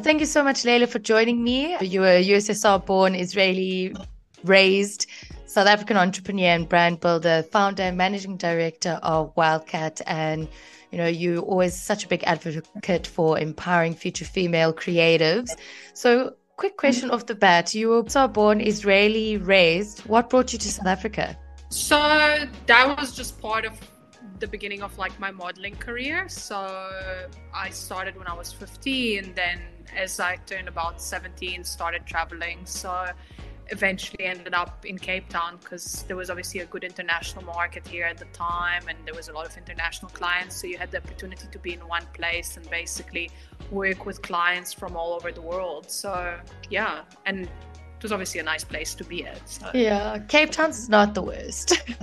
Thank you so much, Layla, for joining me. You're a USSR born, Israeli raised South African entrepreneur and brand builder, founder and managing director of Wildcat. And, you know, you're always such a big advocate for empowering future female creatives. So, quick question off the bat. You were born Israeli raised. What brought you to South Africa? So, that was just part of the beginning of like my modeling career. So I started when I was 15, and then as I turned about 17, started traveling. So eventually ended up in Cape Town because there was obviously a good international market here at the time, and there was a lot of international clients. So you had the opportunity to be in one place and basically work with clients from all over the world. So yeah, and it was obviously a nice place to be at. So. Yeah, Cape Town's not the worst.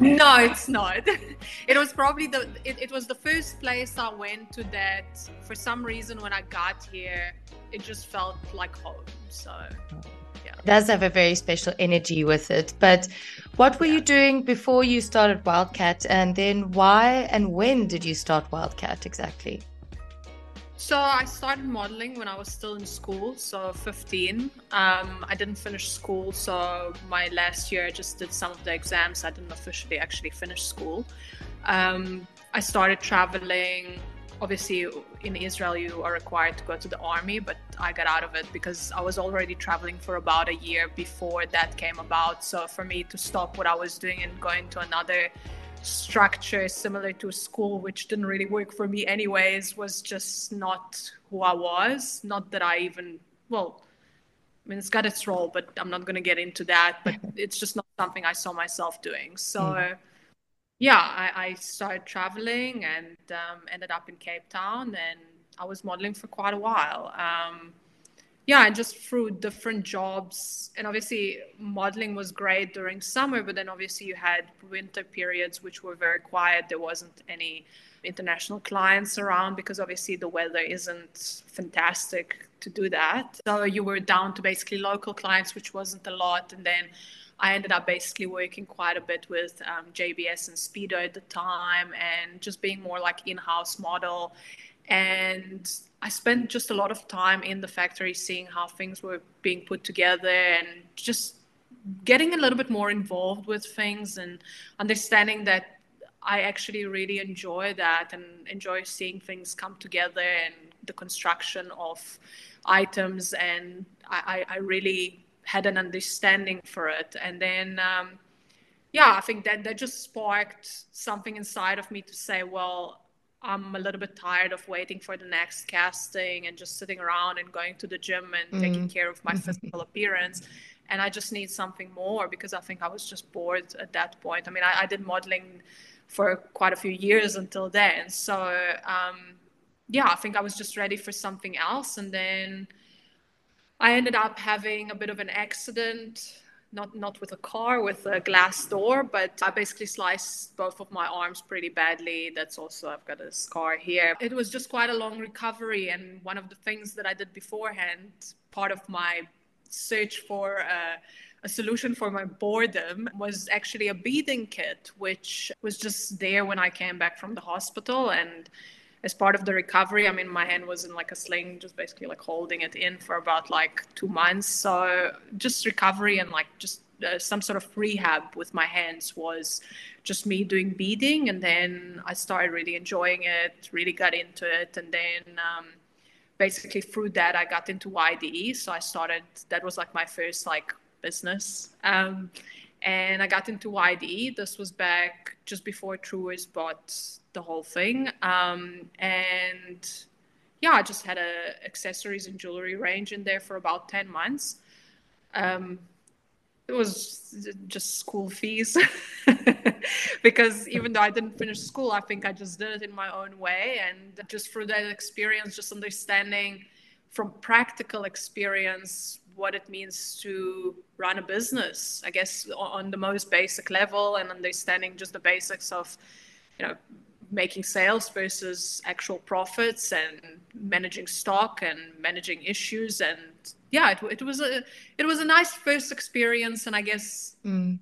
no, it's not. It was probably the it, it was the first place I went to that for some reason when I got here, it just felt like home. So yeah. It does have a very special energy with it. But what were yeah. you doing before you started Wildcat and then why and when did you start Wildcat exactly? So I started modeling when I was still in school, so 15. Um, I didn't finish school, so my last year I just did some of the exams. I didn't officially actually finish school. Um, I started traveling. Obviously, in Israel, you are required to go to the army, but I got out of it because I was already traveling for about a year before that came about. So for me to stop what I was doing and going to another structure similar to school, which didn't really work for me anyways, was just not who I was. Not that I even, well, I mean, it's got its role, but I'm not going to get into that. But it's just not something I saw myself doing. So, mm. yeah, I, I, started traveling and um, ended up in Cape Town, and I was modeling for quite a while. Um, yeah, and just through different jobs. And obviously, modeling was great during summer, but then obviously, you had winter periods which were very quiet. There wasn't any international clients around because obviously the weather isn't fantastic to do that. So you were down to basically local clients, which wasn't a lot. And then I ended up basically working quite a bit with um, JBS and Speedo at the time and just being more like in house model. And I spent just a lot of time in the factory seeing how things were being put together and just getting a little bit more involved with things and understanding that I actually really enjoy that and enjoy seeing things come together and the construction of items. And I, I really had an understanding for it. And then, um, yeah, I think that that just sparked something inside of me to say, well, I'm a little bit tired of waiting for the next casting and just sitting around and going to the gym and mm-hmm. taking care of my mm-hmm. physical appearance. And I just need something more because I think I was just bored at that point. I mean, I, I did modeling for quite a few years until then. So, um, yeah, I think I was just ready for something else. And then I ended up having a bit of an accident not not with a car with a glass door but i basically sliced both of my arms pretty badly. That's also i've got a scar here. It was just quite a long recovery and one of the things that i did beforehand part of my search for a, a solution for my boredom was actually a beading kit which was just there when i came back from the hospital and as part of the recovery, I mean, my hand was in like a sling, just basically like holding it in for about like two months. So just recovery and like just uh, some sort of rehab with my hands was just me doing beading. And then I started really enjoying it, really got into it. And then um, basically through that, I got into YDE. So I started, that was like my first like business. Um, and I got into YDE. This was back just before Truworths bought the whole thing. Um, and yeah, I just had a accessories and jewelry range in there for about 10 months. Um, it was just school fees because even though I didn't finish school, I think I just did it in my own way. And just through that experience, just understanding from practical experience what it means to run a business, I guess on the most basic level and understanding just the basics of, you know, making sales versus actual profits and managing stock and managing issues. And yeah it, it was a it was a nice first experience and i guess mm.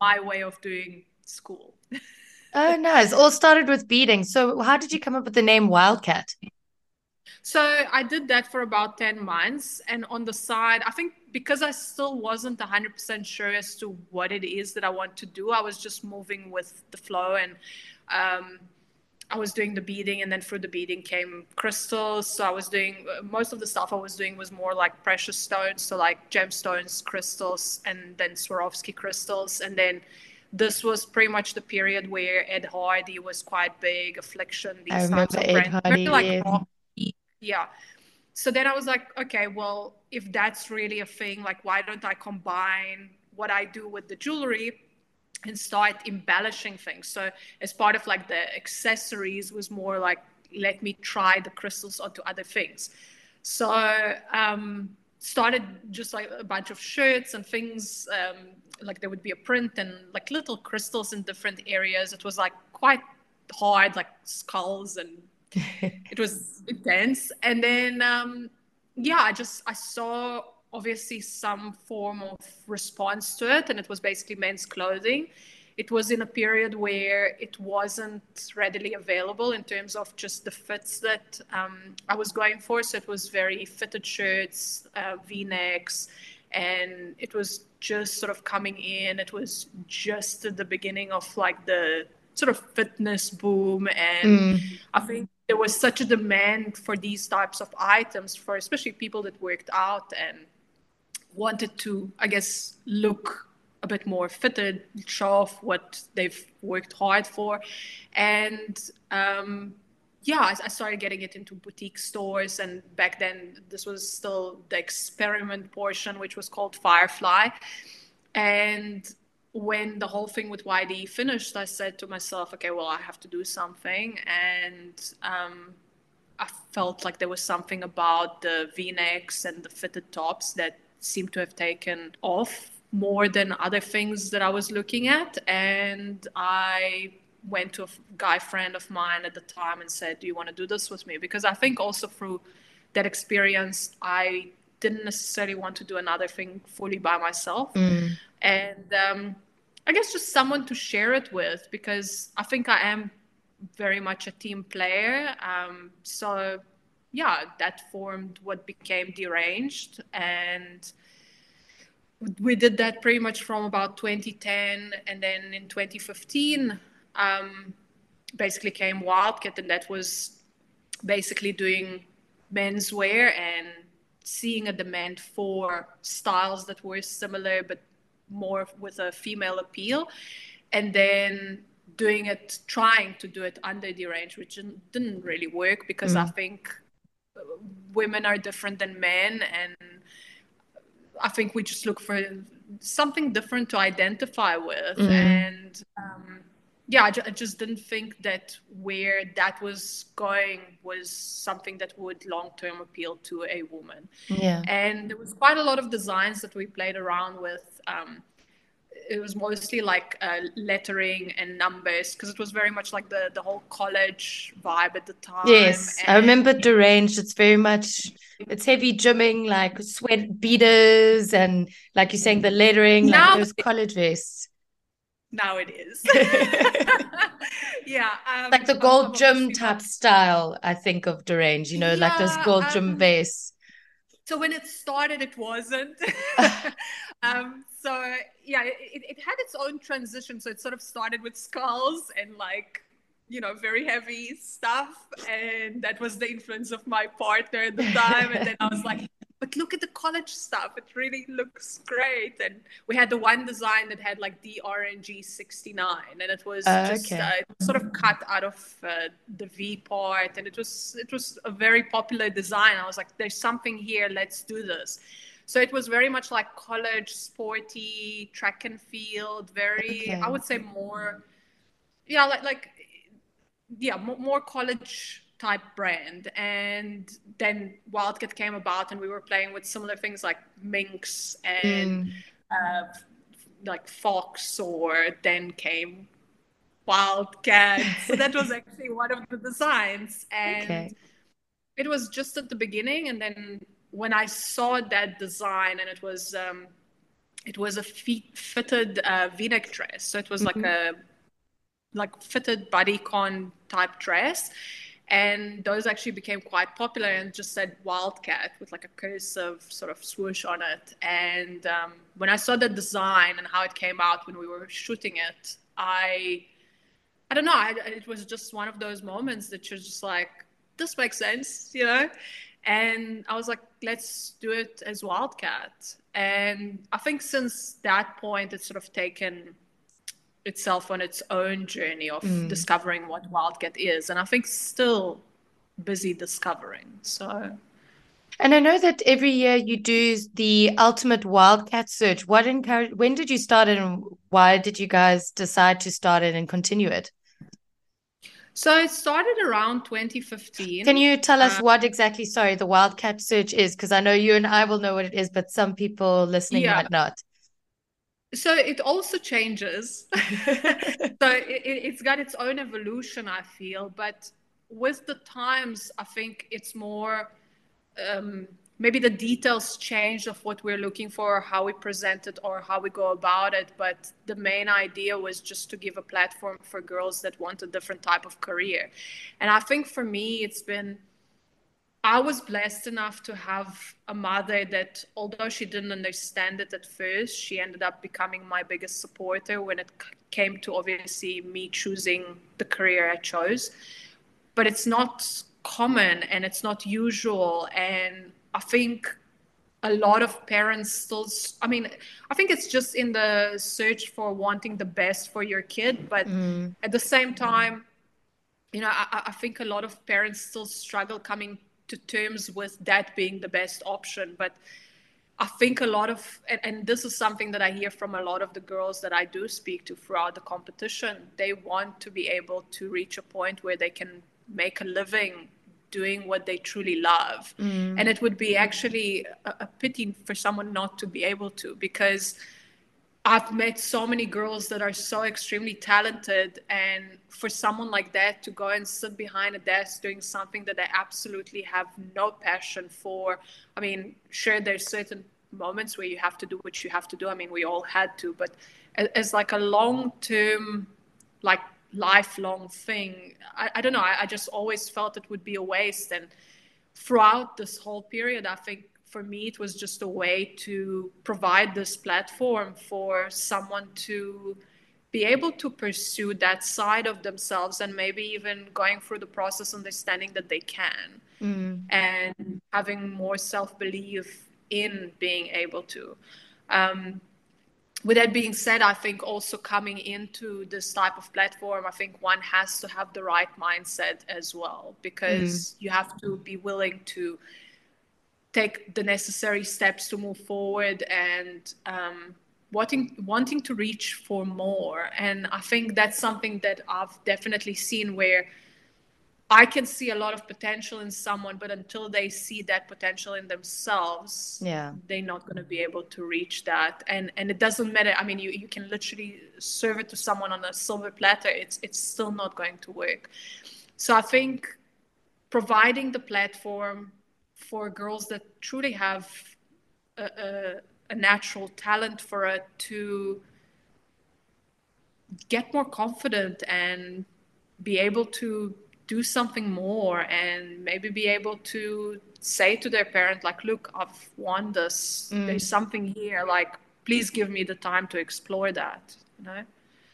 my way of doing school. Oh nice. All started with beading. So how did you come up with the name wildcat So I did that for about 10 months. And on the side, I think because I still wasn't 100% sure as to what it is that I want to do, I was just moving with the flow. And um, I was doing the beading, and then through the beading came crystals. So I was doing most of the stuff I was doing was more like precious stones, so like gemstones, crystals, and then Swarovski crystals. And then this was pretty much the period where Ed Hardy was quite big, Affliction, these I types of brands. Hardy, like yeah. Yeah. So then I was like, okay, well, if that's really a thing, like why don't I combine what I do with the jewelry and start embellishing things. So as part of like the accessories was more like let me try the crystals onto other things. So um, started just like a bunch of shirts and things. Um, like there would be a print and like little crystals in different areas. It was like quite hard, like skulls and it was intense. And then um, yeah, I just I saw obviously some form of response to it, and it was basically men's clothing. It was in a period where it wasn't readily available in terms of just the fits that um, I was going for. So it was very fitted shirts, uh, v necks, and it was just sort of coming in. It was just at the beginning of like the sort of fitness boom. And mm. I think there was such a demand for these types of items for especially people that worked out and wanted to, I guess, look a bit more fitted, show off what they've worked hard for. And um, yeah, I, I started getting it into boutique stores. And back then, this was still the experiment portion, which was called Firefly. And when the whole thing with YD finished, I said to myself, okay, well, I have to do something. And um, I felt like there was something about the v necks and the fitted tops that seemed to have taken off more than other things that I was looking at. And I went to a guy friend of mine at the time and said, Do you want to do this with me? Because I think also through that experience, I didn't necessarily want to do another thing fully by myself. Mm. And um, I guess just someone to share it with because I think I am very much a team player. Um, so yeah, that formed what became deranged. And we did that pretty much from about 2010. And then in 2015, um, basically came Wildcat, and that was basically doing menswear and seeing a demand for styles that were similar but more with a female appeal. And then doing it, trying to do it under the range which didn't really work because mm. I think women are different than men and i think we just look for something different to identify with mm-hmm. and um, yeah I, ju- I, just didn't think that where that was going was something that would long term appeal to a woman yeah and there was quite a lot of designs that we played around with um, it was mostly like uh, lettering and numbers because it was very much like the the whole college vibe at the time. Yes, and, I remember deranged. It's very much it's heavy gymming, like sweat beaters, and like you're saying, the lettering, now like those college vests. Now it is. yeah, um, like the gold gym type style. I think of deranged. You know, yeah, like those gold um, gym vests. So when it started, it wasn't. um, so yeah, it, it had its own transition. So it sort of started with skulls and like you know very heavy stuff and that was the influence of my partner at the time and then i was like but look at the college stuff. It really looks great. And we had the one design that had like drng 69 and it was uh, just okay. uh, sort of cut out of uh, the v part and it was it was a very popular design. I was like there's something here. Let's do this. So it was very much like college, sporty, track and field, very, okay. I would say more, yeah, like, like yeah, more, more college type brand. And then Wildcat came about and we were playing with similar things like Minx and mm. uh, like Fox, or then came Wildcat. so that was actually one of the designs. And okay. it was just at the beginning. And then when I saw that design and it was um, it was a fitted uh, V-neck dress, so it was mm-hmm. like a like fitted bodycon type dress, and those actually became quite popular and just said wildcat with like a cursive sort of swoosh on it. And um, when i saw the design and how it came out when we were shooting it i i don't know I, it was just one of those moments that you're just like this makes sense you know? And i was like let's do it as wildcat. And i think since that point it's sort of taken itself on its own journey of mm. discovering what wildcat is and i think still busy discovering so. And i know that every year you do the ultimate wildcat search. What encourage when did you start it and why did you guys decide to start it and continue it? So it started around 2015 can you tell us uh, what exactly sorry the wildcat search is? Because i know you and i will know what it is but some people listening yeah. might not so it also changes. So it, has got its own evolution i feel but with the times i think it's more um, maybe the details change of what we're looking for how we present it or how we go about it but the main idea was just to give a platform for girls that want a different type of career. And i think for me it's been I was blessed enough to have a mother that, although she didn't understand it at first, she ended up becoming my biggest supporter when it came to obviously me choosing the career I chose. But it's not common and it's not usual. And I think a lot of parents still, I mean, I think it's just in the search for wanting the best for your kid. But mm. at the same time, you know, I, I think a lot of parents still struggle coming to terms with that being the best option. But I think a lot of, and, and, this is something that I hear from a lot of the girls that I do speak to throughout the competition. They want to be able to reach a point where they can make a living doing what they truly love. Mm. And it would be actually a, a pity for someone not to be able to because I've met so many girls that are so extremely talented, and for someone like that to go and sit behind a desk doing something that they absolutely have no passion for. I mean, sure, there's certain moments where you have to do what you have to do. I mean, we all had to, but as like a long term, like lifelong thing, I, I don't know. I, I just always felt it would be a waste. And throughout this whole period, I think for me, it was just a way to provide this platform for someone to be able to pursue that side of themselves and maybe even going through the process understanding that they can mm. and having more self-belief in being able to um, with that being said i think also coming into this type of platform i think one has to have the right mindset as well because mm. you have to be willing to take the necessary steps to move forward and um, wanting wanting to reach for more. And i think that's something that i've definitely seen where i can see a lot of potential in someone but until they see that potential in themselves yeah. they're not going to be able to reach that. And and it doesn't matter. I mean you, you can literally serve it to someone on a silver platter. It's it's still not going to work. So i think providing the platform for girls that truly have a, a, a natural talent for it to get more confident and be able to do something more and maybe be able to say to their parent like look i've won this. Mm. there's something here. Like please give me the time to explore that you know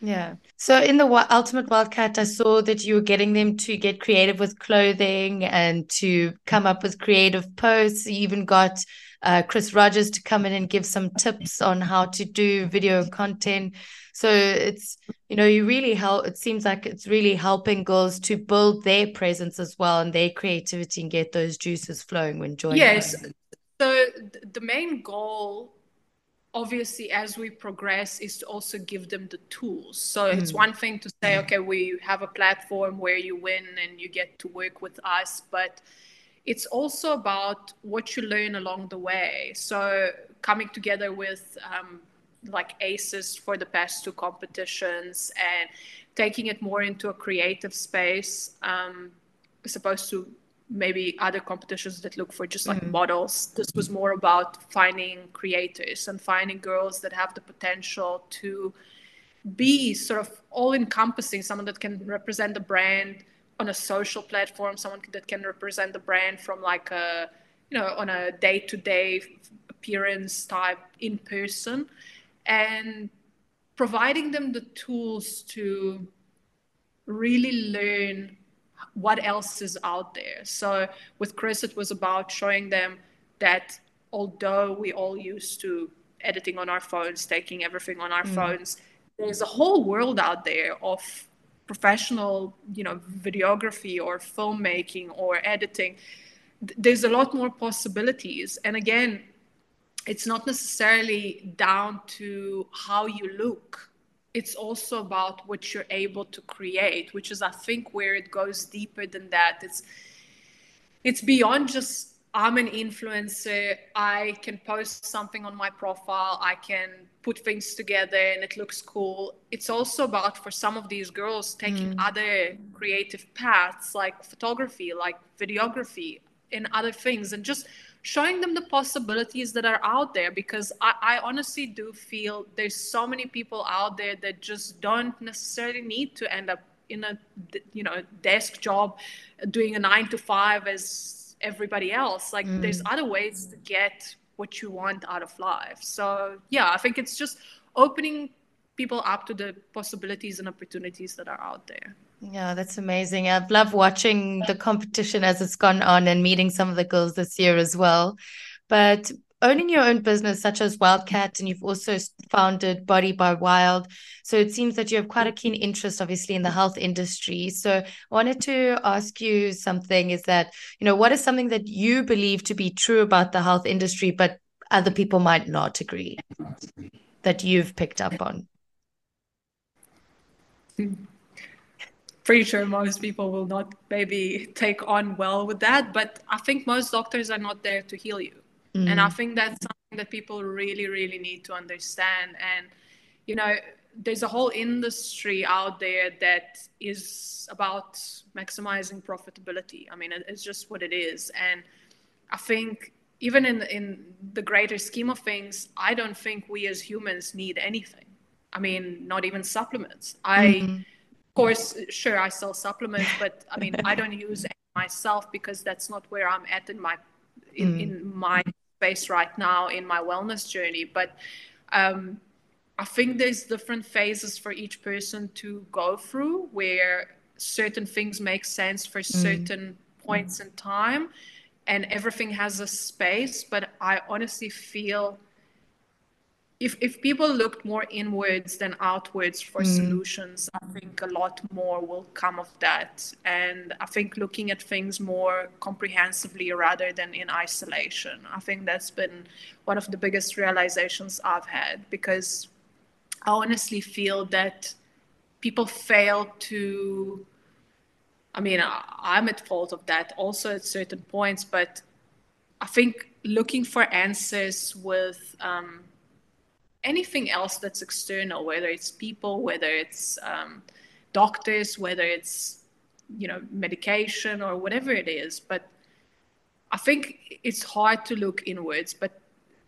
yeah. So in the Ultimate Wildcat, I saw that you were getting them to get creative with clothing and to come up with creative posts. You even got uh, Chris Rogers to come in and give some tips on how to do video content. So it's, you know, you really help. It seems like it's really helping girls to build their presence as well and their creativity and get those juices flowing when joining. Yes. So the main goal obviously as we progress is to also give them the tools so mm. it's one thing to say okay we have a platform where you win and you get to work with us but it's also about what you learn along the way so coming together with um, like aces for the past two competitions and taking it more into a creative space um, as opposed to maybe other competitions that look for just like mm. models. This was more about finding creators and finding girls that have the potential to be sort of all encompassing, someone that can represent the brand on a social platform, someone that can represent the brand from like a, you know, on a day to day appearance type in person, and providing them the tools to really learn what else is out there. So with Chris, it was about showing them that although we all used to editing on our phones, taking everything on our mm. phones, there's a whole world out there of professional, you know, videography or filmmaking or editing. There's a lot more possibilities. And again, it's not necessarily down to how you look it's also about what you're able to create which is i think where it goes deeper than that it's it's beyond just i'm an influencer i can post something on my profile i can put things together and it looks cool it's also about for some of these girls taking mm. other creative paths like photography like videography and other things and just showing them the possibilities that are out there because I, I, honestly do feel there's so many people out there that just don't necessarily need to end up in a you know desk job doing a nine to five as everybody else. Like mm. there's other ways to get what you want out of life. So yeah i think it's just opening people up to the possibilities and opportunities that are out there yeah, that's amazing. I've loved watching the competition as it's gone on and meeting some of the girls this year as well. But owning your own business, such as Wildcat, and you've also founded Body by Wild. So it seems that you have quite a keen interest, obviously, in the health industry. So I wanted to ask you something is that, you know, what is something that you believe to be true about the health industry, but other people might not agree that you've picked up on? Hmm. Pretty sure most people will not maybe take on well with that but i think most doctors are not there to heal you. Mm. and i think that's something that people really really need to understand. And you know there's a whole industry out there that is about maximizing profitability. I mean it's just what it is. And i think even in in the greater scheme of things i don't think we as humans need anything. I mean not even supplements. I mm-hmm course, sure, I sell supplements, but I mean, I don't use myself because that's not where I'm at in my in, mm. in my space right now in my wellness journey. But um, I think there's different phases for each person to go through where certain things make sense for mm. certain mm. points in time, and everything has a space. But I honestly feel if, if people looked more inwards than outwards for mm. solutions, I think a lot more will come of that. And I think looking at things more comprehensively rather than in isolation. I think that's been one of the biggest realizations I've had because I honestly feel that people fail to. I mean, I'm at fault of that also at certain points, but I think looking for answers with um, anything else that's external, whether it's people, whether it's um, doctors, whether it's you know medication or whatever it is. But I think it's hard to look inwards. But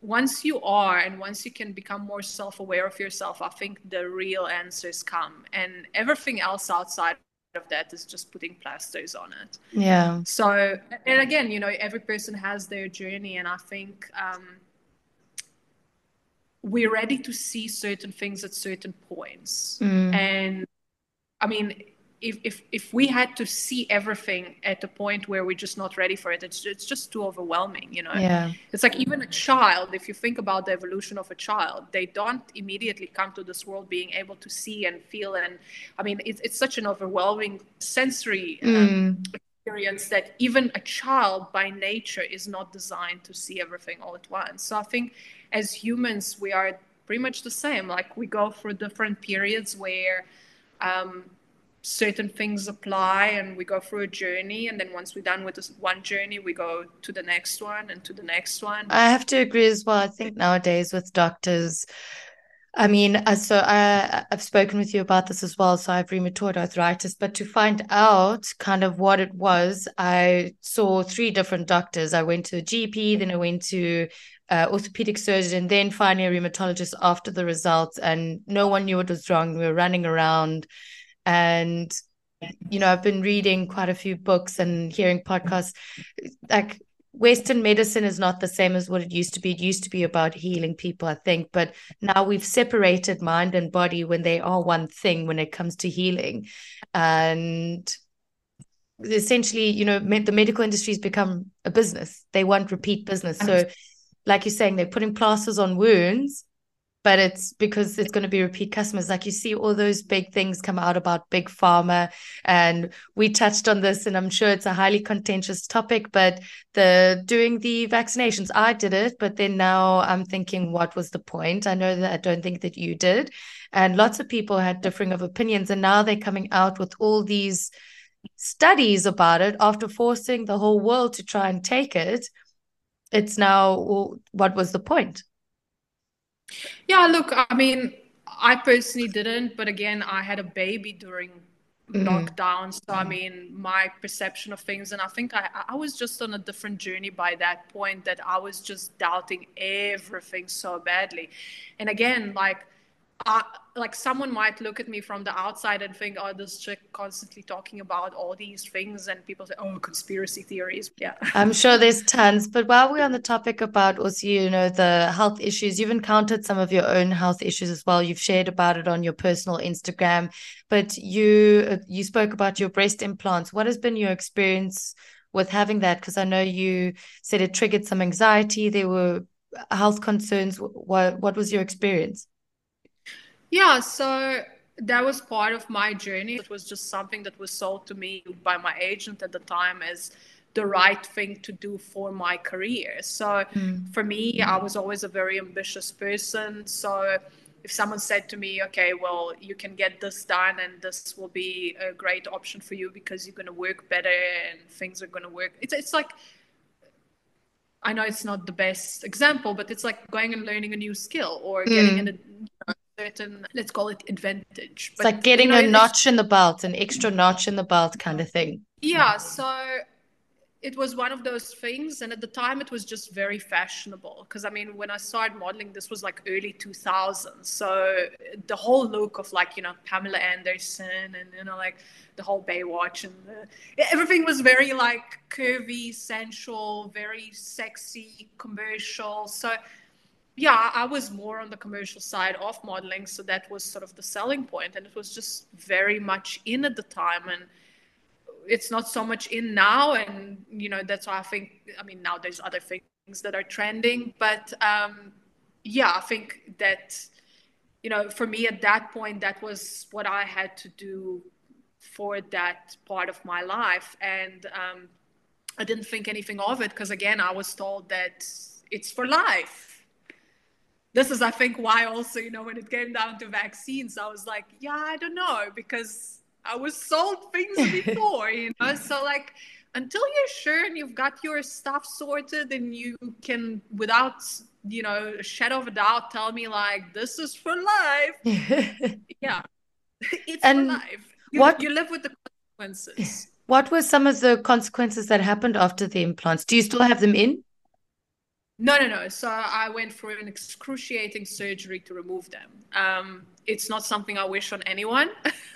once you are, and once you can become more self-aware of yourself, I think the real answers come, and everything else outside of that is just putting plasters on it. Yeah. So, and again, you know, every person has their journey, and I think. Um, we're ready to see certain things at certain points. Mm. And I mean, if, if if we had to see everything at the point where we're just not ready for it, it's it's just too overwhelming, you know. Yeah. It's like even a child. If you think about the evolution of a child, they don't immediately come to this world being able to see and feel, and I mean, it's it's such an overwhelming sensory um, mm. Experience that even a child by nature is not designed to see everything all at once. So I think as humans, we are pretty much the same. Like we go through different periods where um, certain things apply and we go through a journey. And then once we're done with this one journey, we go to the next one and to the next one. I have to agree as well. I think nowadays with doctors, I mean, uh, so I, I've spoken with you about this as well. So I have rheumatoid arthritis, but to find out kind of what it was, I saw three different doctors. I went to a GP, then I went to uh, orthopedic surgeon, then finally a rheumatologist after the results. And no one knew what was wrong. We were running around, and you know, I've been reading quite a few books and hearing podcasts. Like Western medicine is not the same as what it used to be. It used to be about healing people, I think, but now we've separated mind and body when they are one thing when it comes to healing. And essentially, you know, the medical industry has become a business. They want repeat business. So, like you're saying, they're putting plasters on wounds but it's because it's going to be repeat customers. Like you see all those big things come out about big pharma, and we touched on this, and I'm sure it's a highly contentious topic. But the doing the vaccinations, I did it, but then now I'm thinking, what was the point? I know that I don't think that you did, and lots of people had differing of opinions, and now they're coming out with all these studies about it after forcing the whole world to try and take it. It's now well, what was the point? Yeah, look, I mean, I personally didn't, but again, I had a baby during mm-hmm. lockdown. So, I mean, my perception of things, and I think I, I was just on a different journey by that point that I was just doubting everything so badly. And again, like, I, like someone might look at me from the outside and think, oh, this chick constantly talking about all these things, and people say, oh, conspiracy theories. Yeah, I'm sure there's tons. But while we're on the topic about also, you know, the health issues, you've encountered some of your own health issues as well. You've shared about it on your personal Instagram, but you uh, you spoke about your breast implants. What has been your experience with having that? Because I know you said it triggered some anxiety. There were health concerns. What what was your experience? Yeah, so that was part of my journey. It was just something that was sold to me by my agent at the time as the right thing to do for my career. So mm. for me, I was always a very ambitious person. So if someone said to me, okay, well, you can get this done and this will be a great option for you because you're going to work better and things are going to work. It's, it's like, I know it's not the best example, but it's like going and learning a new skill or getting mm. in a certain let's call it advantage it's but, like getting you know, a notch in the belt an extra notch in the belt kind of thing. Yeah so it was one of those things and at the time it was just very fashionable because i mean when i started modeling this was like early 2000s so the whole look of like you know pamela anderson and you know like the whole baywatch and the, everything was very like curvy sensual very sexy commercial so yeah, I was more on the commercial side of modeling, so that was sort of the selling point, and it was just very much in at the time, and it's not so much in now, and you know that's why I think. I mean, now there's other things that are trending, but um, yeah, I think that you know for me at that point, that was what I had to do for that part of my life, and um, I didn't think anything of it because again, I was told that it's for life this is, I think, why also, you know, when it came down to vaccines, I was like, yeah, I don't know, because I was sold things before, you know. So like, until you're sure and you've got your stuff sorted, and you can, without you know, a shadow of a doubt, tell me like, this is for life. yeah, it's and for life. You, what you live with the consequences. What were some of the consequences that happened after the implants? Do you still have them in? No, no, no. So I went for an excruciating surgery to remove them. Um, it's not something I wish on anyone.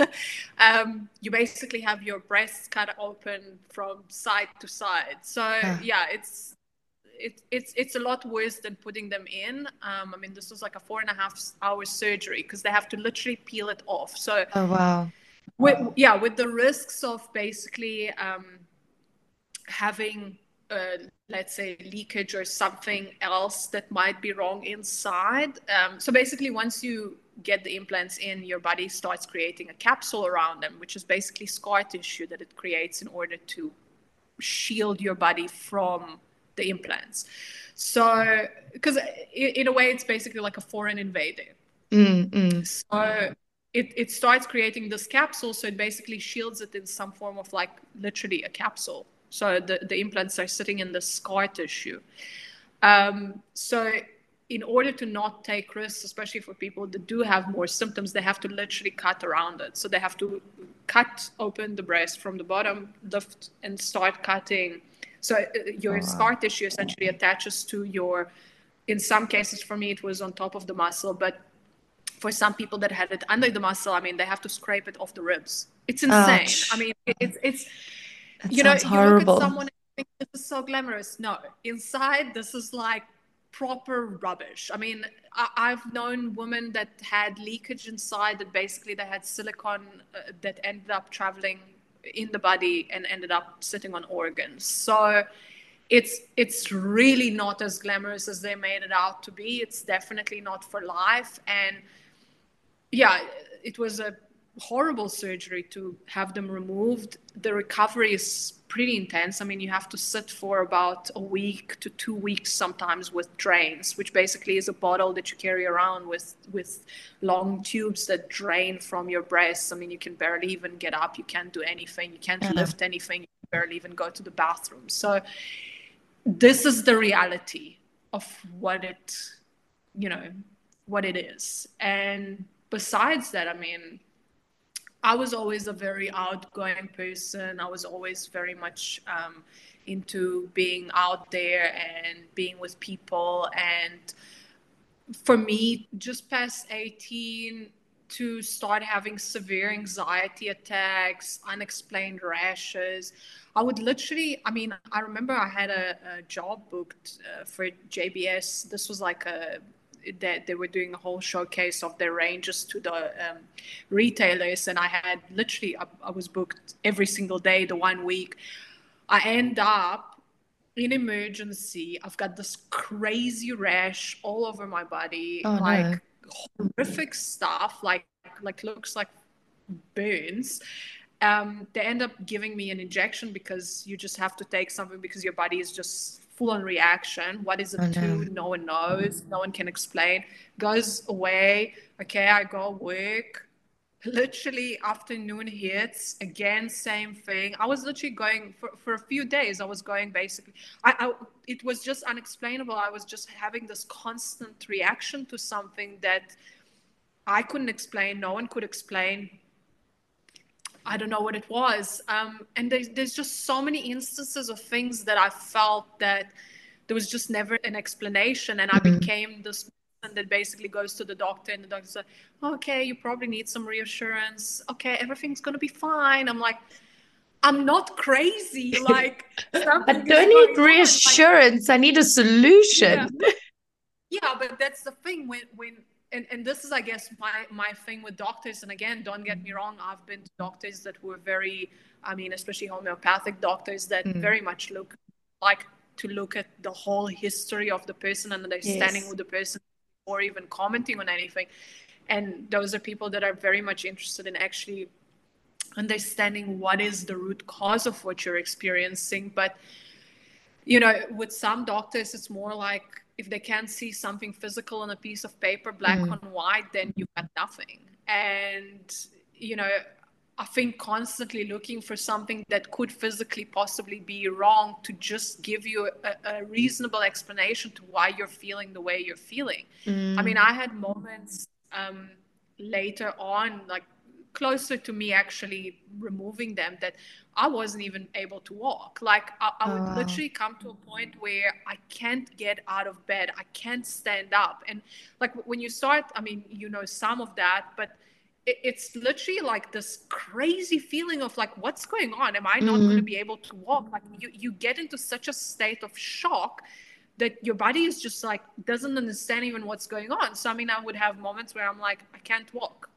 um, you basically have your breasts cut open from side to side. So yeah, it's it, it's it's a lot worse than putting them in. Um, I mean, this was like a four and a half hour surgery because they have to literally peel it off. So oh wow, with, yeah, with the risks of basically um, having uh, let's say leakage or something else that might be wrong inside. Um, so basically, once you get the implants in, your body starts creating a capsule around them, which is basically scar tissue that it creates in order to shield your body from the implants. So, because in a way, it's basically like a foreign invader. Mm-hmm. So it, it starts creating this capsule, so it basically shields it in some form of like literally a capsule. So the, the implants are sitting in the scar tissue. Um, so in order to not take risks, especially for people that do have more symptoms, they have to literally cut around it. So they have to cut open the breast from the bottom, lift, and start cutting. So uh, your oh, scar tissue essentially attaches to your, in some cases for me, it was on top of the muscle, but for some people that had it under the muscle, I mean, they have to scrape it off the ribs. It's insane. Ouch. I mean, it's it's that you know, horrible. you look at someone and think this is so glamorous. No, inside this is like proper rubbish. I mean, I, have known women that had leakage inside that basically they had silicone uh, that ended up traveling in the body and ended up sitting on organs. So it's it's really not as glamorous as they made it out to be. It's definitely not for life and yeah, it was a horrible surgery to have them removed. The recovery is pretty intense. I mean, you have to sit for about a week to two weeks sometimes with drains, which basically is a bottle that you carry around with with long tubes that drain from your breasts. I mean, you can barely even get up. You can't do anything. You can't uh-huh. lift anything. You barely even go to the bathroom. So this is the reality of what it, you know, what it is. And besides that, I mean, I was always a very outgoing person. I was always very much um, into being out there and being with people. And for me, just past 18, to start having severe anxiety attacks, unexplained rashes. I would literally, I mean, I remember I had a, a job booked uh, for JBS. This was like a that they were doing a whole showcase of their ranges to the um, retailers, and I had literally I, I, was booked every single day the one week. I end up in emergency. I've got this crazy rash all over my body, oh, like no. horrific stuff, like like looks like burns. Um, they end up giving me an injection because you just have to take something because your body is just full on reaction. What is it oh, to? No one knows. No one can explain. Goes away. Okay, I go work. Literally, afternoon hits again, same thing. I was literally going for, for a few days. I was going basically. I, I it was just unexplainable. I was just having this constant reaction to something that I couldn't explain. No one could explain. I don't know what it was. Um, and there's, there's just so many instances of things that I felt that there was just never an explanation. And I mm-hmm. became this person that basically goes to the doctor, and the doctor said, Okay, you probably need some reassurance. Okay, everything's going to be fine. I'm like, I'm not crazy. Like, I don't need reassurance. Like, I need a solution. Yeah. yeah, but that's the thing when when and, and this is i guess my my thing with doctors and again don't get me wrong i've been to doctors that were very i mean especially homeopathic doctors that mm. very much look like to look at the whole history of the person and understanding yes. who the person or even commenting on anything and those are people that are very much interested in actually understanding what is the root cause of what you're experiencing but you know with some doctors it's more like if they can't see something physical on a piece of paper, black mm. on white, then you got nothing. And, you know, I think constantly looking for something that could physically possibly be wrong to just give you a, a reasonable explanation to why you're feeling the way you're feeling. Mm. I mean, I had moments um, later on, like closer to me actually removing them that I wasn't even able to walk. Like I, I would oh, wow. literally come to a point where I can't get out of bed. I can't stand up. And like when you start, I mean, you know some of that, but it, it's literally like this crazy feeling of like, what's going on? Am I not mm-hmm. going to be able to walk? Like you, you get into such a state of shock that your body is just like doesn't understand even what's going on. So I mean, I would have moments where I'm like, I can't walk.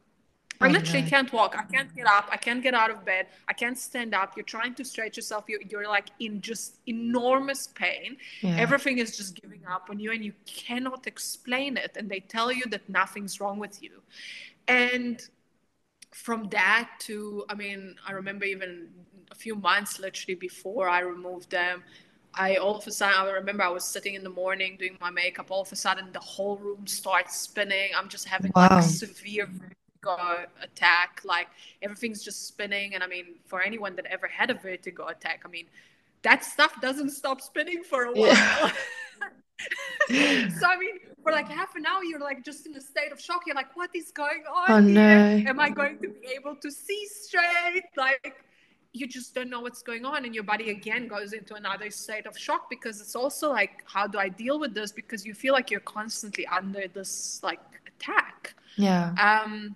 I literally can't walk. I can't get up. I can't get out of bed. I can't stand up. You're trying to stretch yourself. You're, you're like in just enormous pain. Yeah. Everything is just giving up on you, and you cannot explain it. And they tell you that nothing's wrong with you. And from that to, I mean, I remember even a few months literally before I removed them, I all of a sudden I remember I was sitting in the morning doing my makeup. All of a sudden the whole room starts spinning. I'm just having wow. like severe vertigo attack. Like everything's just spinning. And I mean, for anyone that ever had a vertigo attack, I mean, that stuff doesn't stop spinning for a while. Yeah. so I mean, for like half an hour, you're like just in a state of shock. You're like, what is going on? Oh no! Am I going to be able to see straight? Like, you just don't know what's going on, and your body again goes into another state of shock because it's also like, how do I deal with this? Because you feel like you're constantly under this like attack. Yeah. Um,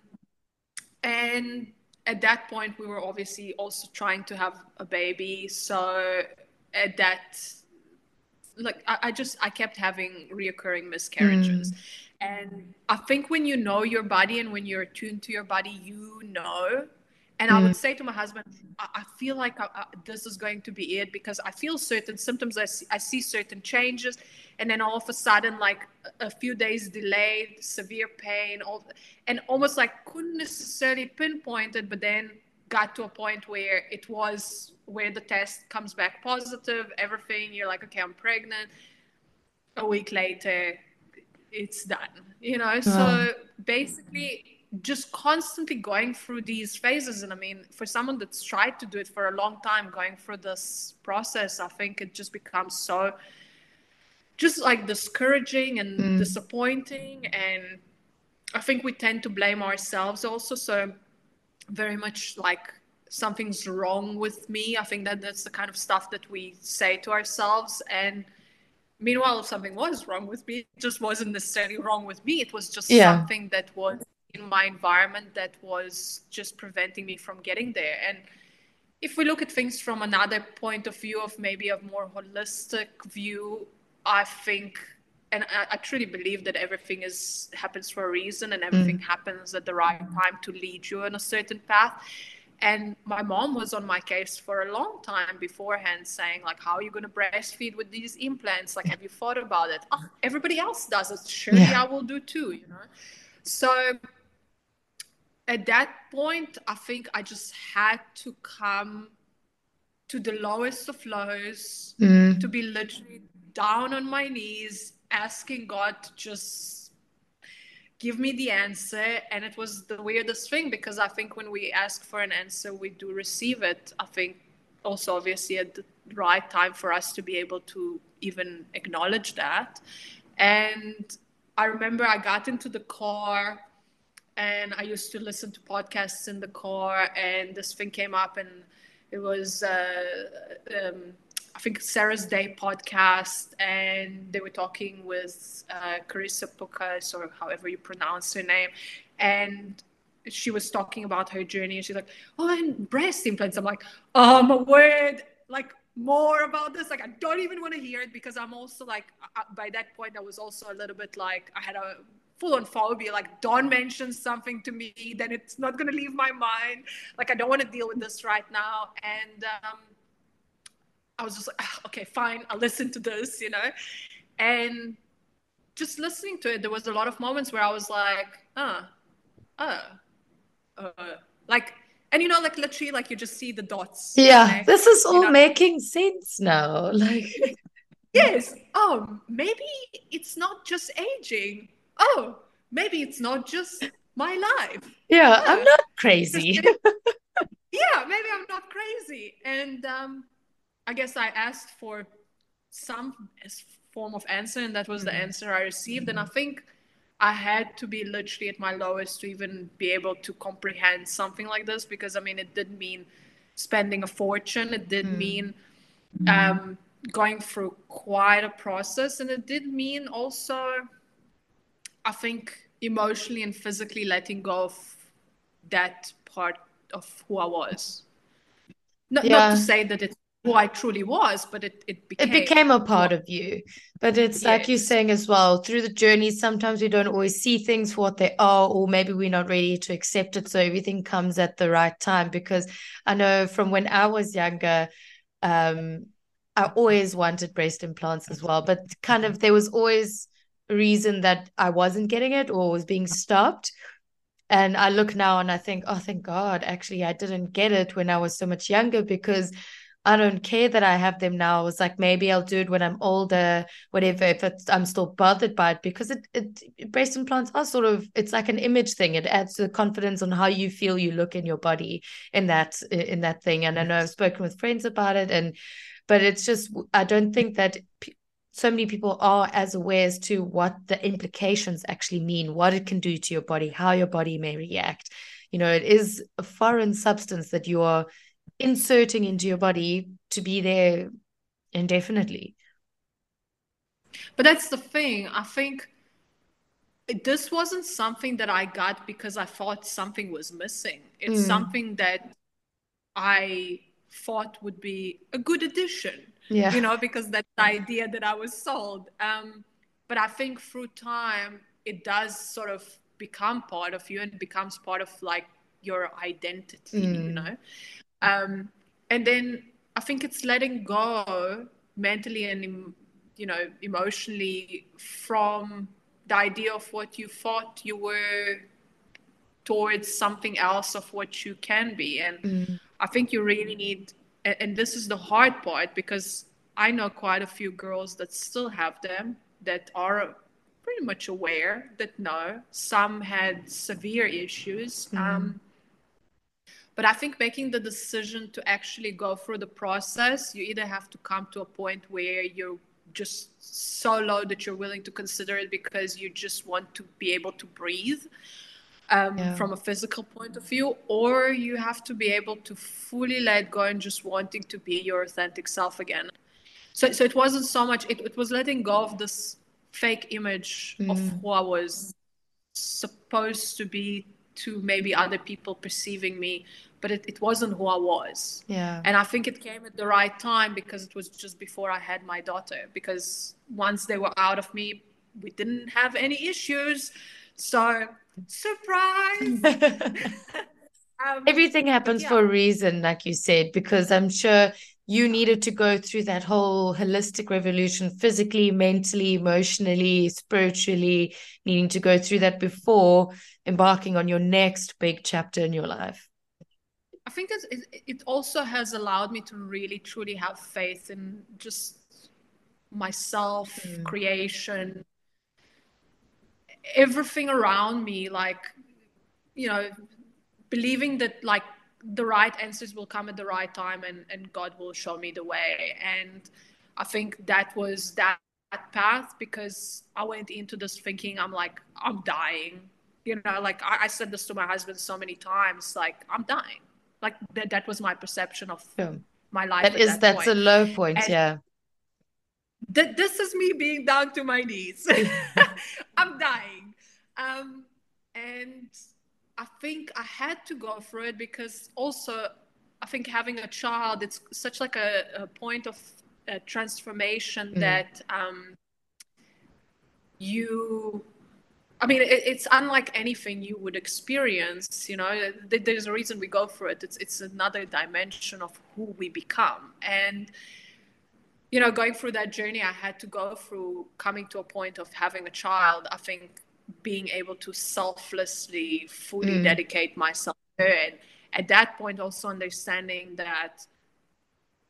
and at that point, we were obviously also trying to have a baby. So at that, like, I, I just, I kept having reoccurring miscarriages. Mm. And I think when you know your body and when you're attuned to your body, you know and mm. I would mm. say to my husband, I, I feel like I, I, this is going to be it because I feel certain symptoms. I see, I see certain changes. And then all of a sudden, like a few days delayed, severe pain, all, and almost like couldn't necessarily pinpoint it, but then got to a point where it was where the test comes back positive, everything. You're like, okay, I'm pregnant. A week later, it's done, you know? So basically, just constantly going through these phases. And i mean for someone that's tried to do it for a long time going through this process i think it just becomes so just like discouraging and mm. disappointing. And i think we tend to blame ourselves also. So very much like something's wrong with me. I think that that's the kind of stuff that we say to ourselves. And meanwhile if something was wrong with me it just wasn't necessarily wrong with me. It was just yeah. something that was in my environment that was just preventing me from getting there. And if we look at things from another point of view, of maybe a more holistic view, I think, and I, I truly believe that everything is happens for a reason, and everything mm. happens at the right time to lead you on a certain path. And my mom was on my case for a long time beforehand, saying like, "How are you going to breastfeed with these implants? Like, have you thought about it? Oh, everybody else does it. Surely yeah. I will do too." You know. So at that point, I think I just had to come to the lowest of lows, mm. to be literally down on my knees, asking God to just give me the answer. And it was the weirdest thing because I think when we ask for an answer, we do receive it. I think also, obviously, at the right time for us to be able to even acknowledge that. And I remember I got into the car and I used to listen to podcasts in the car, and this thing came up, and it was uh, um, I think Sarah's Day podcast, and they were talking with uh, Carissa Pukas, or however you pronounce her name, and she was talking about her journey, and she's like, "Oh, and breast implants." I'm like, "Oh my word!" Like more about this like i don't even want to hear it because i'm also like by that point i was also a little bit like i had a full on phobia. Like, Don mentions something to me, then it's not going to leave my mind. Like, I don't want to deal with this right now. And um, I was just like, ah, okay, fine, I'll listen to this, you know? And just listening to it, there was a lot of moments where I was like, uh, uh, uh, like, and you know, like literally, like you just see the dots. Yeah, this is all you know? making sense now. Like, yes. Oh, maybe it's not just aging oh, maybe it's not just my life. Yeah. I'm not crazy. yeah, maybe I'm not crazy. And um, I guess I asked for some form of answer, and that was mm-hmm. the answer I received. And I think I had to be literally at my lowest to even be able to comprehend something like this because I mean, it didn't mean spending a fortune, it did mm. mean um, going through quite a process, and it did mean also I think emotionally and physically letting go of that part of who I was. Not, yeah. not to say that it's who I truly was, but it, it became it became a part of you. But it's yes. like you're saying as well, through the journey, sometimes we don't always see things for what they are, or maybe we're not ready to accept it. So everything comes at the right time. Because I know from when I was younger, um, I always wanted breast implants as well, but kind of there was always reason that I wasn't getting it or was being stopped. And I look now and I think, oh, thank God, actually, I didn't get it when I was so much younger because I don't care that I have them now. I was like maybe I'll do it when I'm older, whatever, if I'm still bothered by it because it, it breast implants are sort of it's like an image thing. It adds to the confidence on how you feel you look in your body in that in that thing. And I know I've spoken with friends about it and but it's just I don't think that so many people are as aware as to what the implications actually mean, what it can do to your body, how your body may react. You know, it is a foreign substance that you are inserting into your body to be there indefinitely. But that's the thing. I think this wasn't something that I got because I thought something was missing. It's mm. something that I thought would be a good addition. Yeah. You know, because that's the idea that I was sold. Um, but I think through time, it does sort of become part of you and it becomes part of like your identity, mm. you know? Um, and then I think it's letting go mentally and, you know, emotionally from the idea of what you thought you were towards something else of what you can be. And mm. I think you really need, and this is the hard part because I know quite a few girls that still have them that are pretty much aware that no, some had severe issues. Mm. Um, but I think making the decision to actually go through the process, you either have to come to a point where you're just so low that you're willing to consider it because you just want to be able to breathe um, yeah. from a physical point of view, or you have to be able to fully let go and just wanting to be your authentic self again. So, so it wasn't so much, it, it was letting go of this fake image mm. of who I was supposed to be to maybe other people perceiving me but it, it wasn't who I was. Yeah. And I think it came at the right time because it was just before I had my daughter. Because once they were out of me, we didn't have any issues. So surprise. um, Everything happens yeah. for a reason, like you said, because I'm sure you needed to go through that whole holistic revolution physically, mentally, emotionally, spiritually, needing to go through that before embarking on your next big chapter in your life. I think it, it also has allowed me to really truly have faith in just myself, mm. creation, everything around me. Like, you know, believing that like the right answers will come at the right time and, and God will show me the way. And I think that was that, that path because I went into this thinking I'm like, I'm dying. You know, like I, I said this to my husband so many times, like, I'm dying like that, that was my perception of yeah. my life that is that that's point. a low point and yeah th- this is me being down to my knees i'm dying um, and i think i had to go through it because also i think having a child it's such like a, a point of uh, transformation mm. that um, you I mean, it, it's unlike anything you would experience. You know, there's a reason we go for it. It's it's another dimension of who we become, and you know, going through that journey, I had to go through coming to a point of having a child. I think being able to selflessly, fully mm. dedicate myself to her, and at that point, also understanding that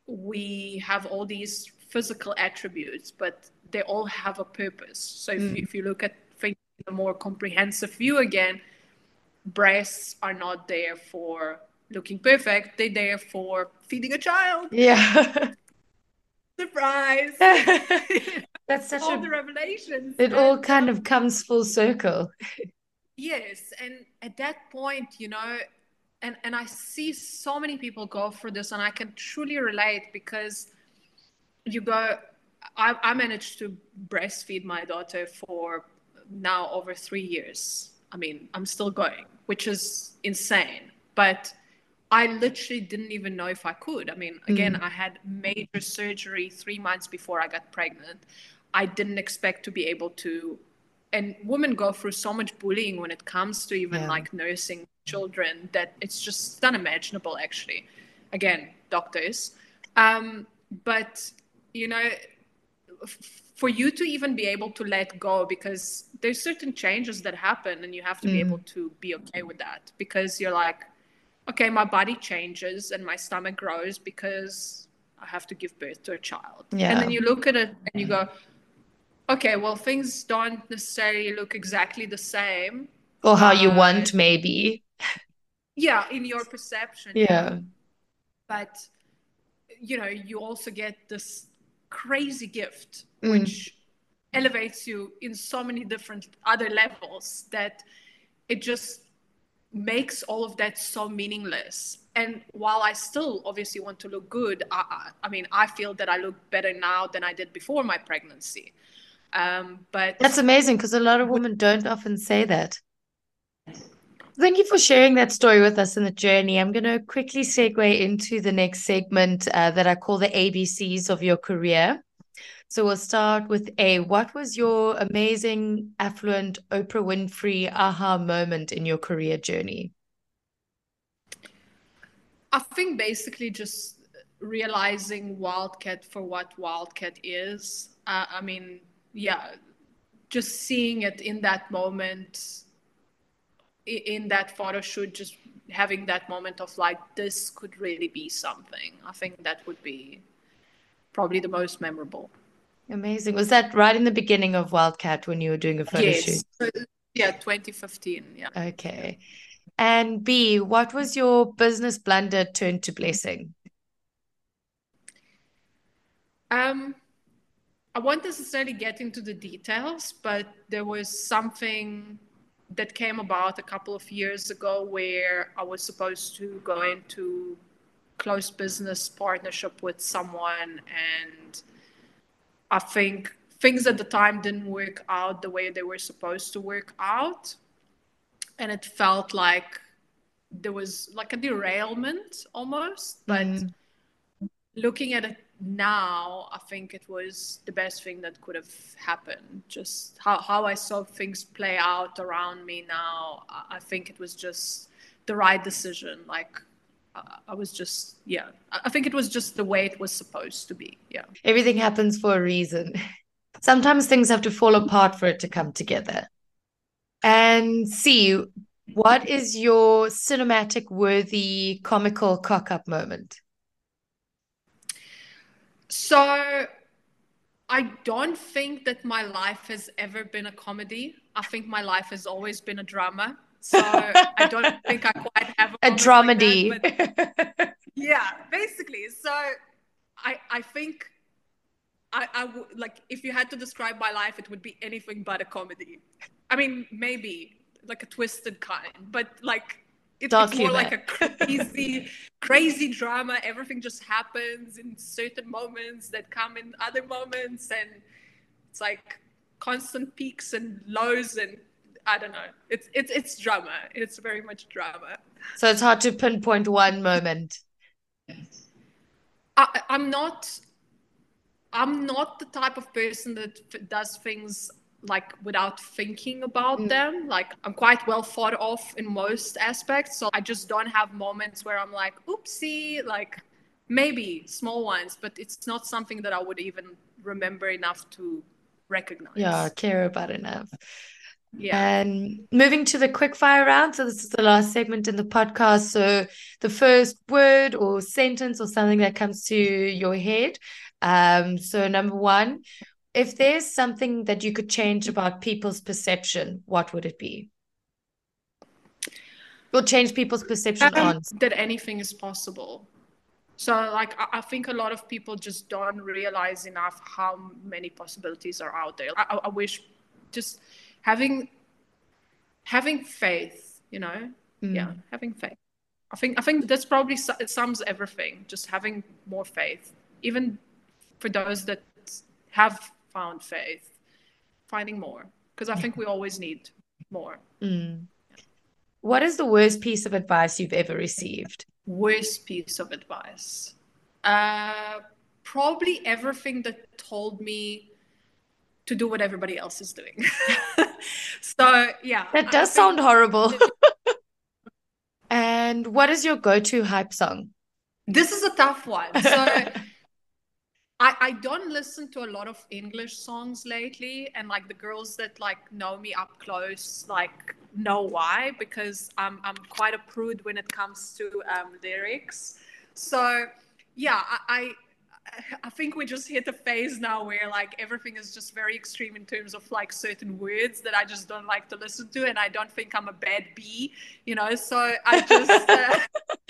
we have all these physical attributes, but they all have a purpose. So if, mm. if you look at things in a more comprehensive view again, breasts are not there for looking perfect. They're there for feeding a child. Yeah. Surprise. That's such all a, the revelations. It all kind of comes full circle. yes. And at that point, you know, and, and I see so many people go through this and I can truly relate because you go I, I managed to breastfeed my daughter for now over three years. I mean, I'm still going, which is insane. But I literally didn't even know if I could. I mean, again, mm. I had major surgery three months before I got pregnant. I didn't expect to be able to. And women go through so much bullying when it comes to even yeah. like nursing children that it's just unimaginable, actually. Again, doctors. Um, but, you know, for you to even be able to let go because there's certain changes that happen and you have to mm. be able to be okay with that because you're like okay my body changes and my stomach grows because i have to give birth to a child. Yeah. and then you look at it and you go okay well things don't necessarily look exactly the same. Or how uh, you want maybe. Yeah in your perception. Yeah. But you know you also get this crazy gift mm. which elevates you in so many different other levels that it just makes all of that so meaningless and while i still obviously want to look good i, I mean i feel that i look better now than i did before my pregnancy Um, but that's amazing because a lot of women don't often say that. Thank you for sharing that story with us in the journey. I'm going to quickly segue into the next segment uh, that I call the ABCs of your career. So we'll start with A. What was your amazing, affluent Oprah Winfrey aha moment in your career journey? I think basically just realizing Wildcat for what Wildcat is. Uh, I mean, yeah, just seeing it in that moment in that photo shoot just having that moment of like this could really be something i think that would be probably the most memorable amazing. Was that right in the beginning of wildcat when you were doing a photo yes. shoot? Yeah 2015 yeah. Okay. And b what was your business blunder turned to blessing? Um i won't necessarily get into the details but there was something that came about a couple of years ago where I was supposed to go into close business partnership with someone and I think things at the time didn't work out the way they were supposed to work out. And it felt like there was like a derailment almost. But mm. looking at it now i think it was the best thing that could have happened. Just how, how i saw things play out around me now i think it was just the right decision. Like I was just, yeah, I think it was just the way it was supposed to be. Yeah. Everything happens for a reason. Sometimes things have to fall apart for it to come together. And see, what is your cinematic worthy comical cock up moment? So I don't think that my life has ever been a comedy. I think my life has always been a drama. So I don't think I quite have a, a dramedy. Like yeah, basically. So I I think I I would like if you had to describe my life, it would be anything but a comedy. I mean, maybe like a twisted kind, but like it's, it's more like a crazy crazy drama everything just happens in certain moments that come in other moments and it's like constant peaks and lows and i don't know it's it's it's drama it's very much drama so it's hard to pinpoint one moment I, i'm not i'm not the type of person that does things like without thinking about mm. them. Like I'm quite well thought of in most aspects. So I just don't have moments where I'm like, oopsie, like maybe small ones, but it's not something that I would even remember enough to recognize. Yeah, care about enough. Yeah. And moving to the quick fire round. So this is the last segment in the podcast. So the first word or sentence or something that comes to your head. Um, so number one, if there's something that you could change about people's perception, what would it be? Will change people's perception um, on that anything is possible. So, like, I, I, think a lot of people just don't realize enough how many possibilities are out there. I, I wish just having having faith, you know, mm. yeah, having faith. I think I think that's probably it sums everything. Just having more faith, even for those that have found faith, finding more, because I think we always need more. Mm. What is the worst piece of advice you've ever received? Worst piece of advice? Uh, probably everything that told me to do what everybody else is doing. so, yeah. That does sound horrible. and what is your go to hype song? This is a tough one. So, I, I don't listen to a lot of English songs lately, and like the girls that like know me up close like know why because I'm I'm quite a prude when it comes to um, lyrics. So yeah, I, I I think we just hit a phase now where like everything is just very extreme in terms of like certain words that I just don't like to listen to, and I don't think I'm a bad bee, you know. So I just uh...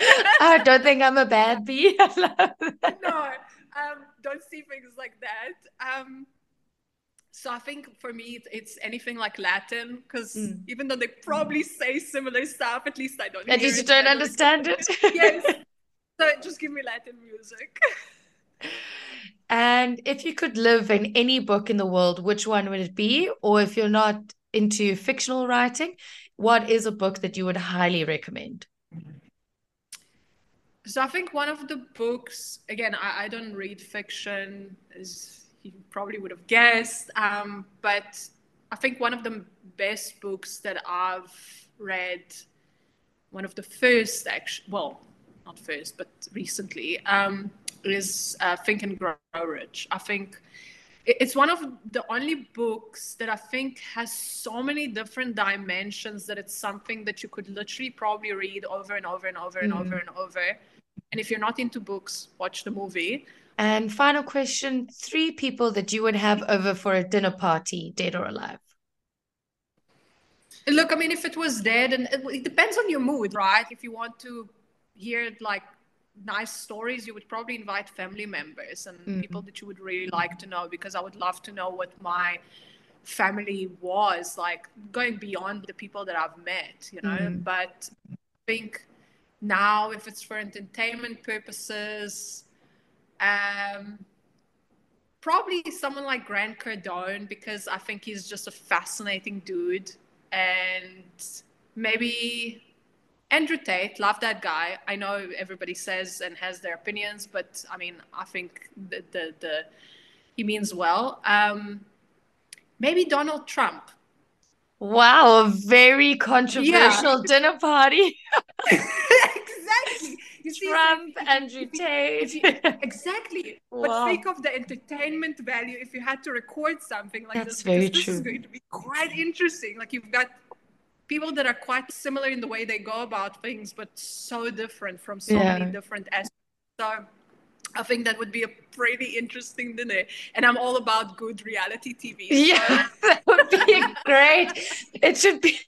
I don't think I'm a bad bee. no, um, don't see things like that. Um, so I think for me, it's anything like Latin because mm. even though they probably say similar stuff, at least I don't. At least you don't understand it. yes. So just give me Latin music. And if you could live in any book in the world, which one would it be? Or if you're not into fictional writing, what is a book that you would highly recommend? So I think one of the books, again, I, I don't read fiction, as you probably would have guessed, um, but I think one of the best books that I've read, one of the first, actually, well, not first, but recently, um, is uh, Think and Grow Rich. I think it's one of the only books that I think has so many different dimensions that it's something that you could literally probably read over and over and over and mm. over and over. And if you're not into books, watch the movie. And final question three people that you would have over for a dinner party, dead or alive. Look, I mean, if it was dead, and it depends on your mood, right? If you want to hear it like nice stories, you would probably invite family members and mm-hmm. people that you would really like to know because I would love to know what my family was like going beyond the people that I've met, you know. Mm-hmm. But I think now, if it's for entertainment purposes, um, probably someone like Grant Cardone because I think he's just a fascinating dude and maybe Andrew Tate, love that guy. I know everybody says and has their opinions, but I mean, I think the the, the he means well. Um, maybe Donald Trump. Wow, a very controversial yeah. dinner party. exactly. You see, Trump, if, Andrew Tate. If, exactly. Wow. But think of the entertainment value if you had to record something like That's this. Very this true. is going to be quite interesting. Like you've got people that are quite similar in the way they go about things, but so different from so yeah. many different aspects. So I think that would be a pretty interesting dinner. And I'm all about good reality TV. So. Yeah, that would be great. It should be.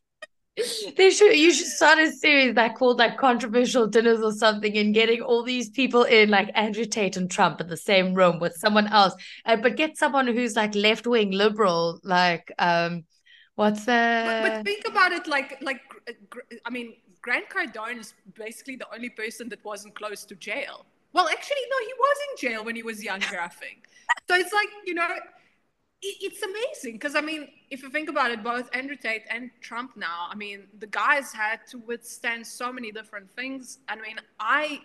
They should. You should start a series that called like controversial dinners or something, and getting all these people in, like Andrew Tate and Trump, in the same room with someone else, uh, but get someone who's like left wing liberal, like um, What's that? But, but, think about it like like I mean, Grant Cardone is basically the only person that wasn't close to jail. Well, actually, no, he was in jail when he was young I think. So it's like you know, it, it's amazing because I mean, if you think about it, both Andrew Tate and Trump now, I mean, the guys had to withstand so many different things. I mean, I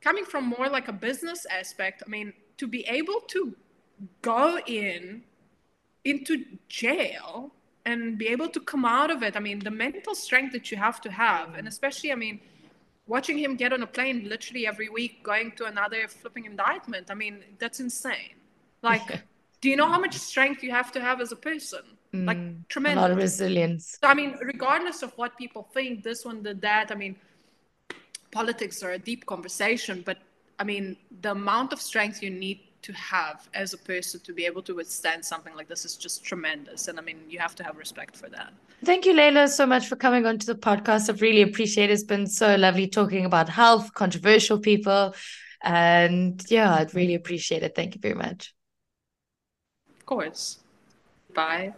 coming from more like a business aspect. I mean, to be able to go in into jail and be able to come out of it. I mean, the mental strength that you have to have, and especially, I mean, watching him get on a plane literally every week, going to another flipping indictment. I mean, that's insane. Like, do you know how much strength you have to have as a person? Mm, like, tremendous. A lot of resilience. So, I mean, regardless of what people think, this one did that. I mean, politics are a deep conversation, but I mean, the amount of strength you need to have as a person to be able to withstand something like this is just tremendous. And I mean, you have to have respect for that. Thank you, Layla, so much for coming onto the podcast. I've really appreciated it. It's been so lovely talking about health, controversial people. And yeah, I'd really appreciate it. Thank you very much. Of course. Bye.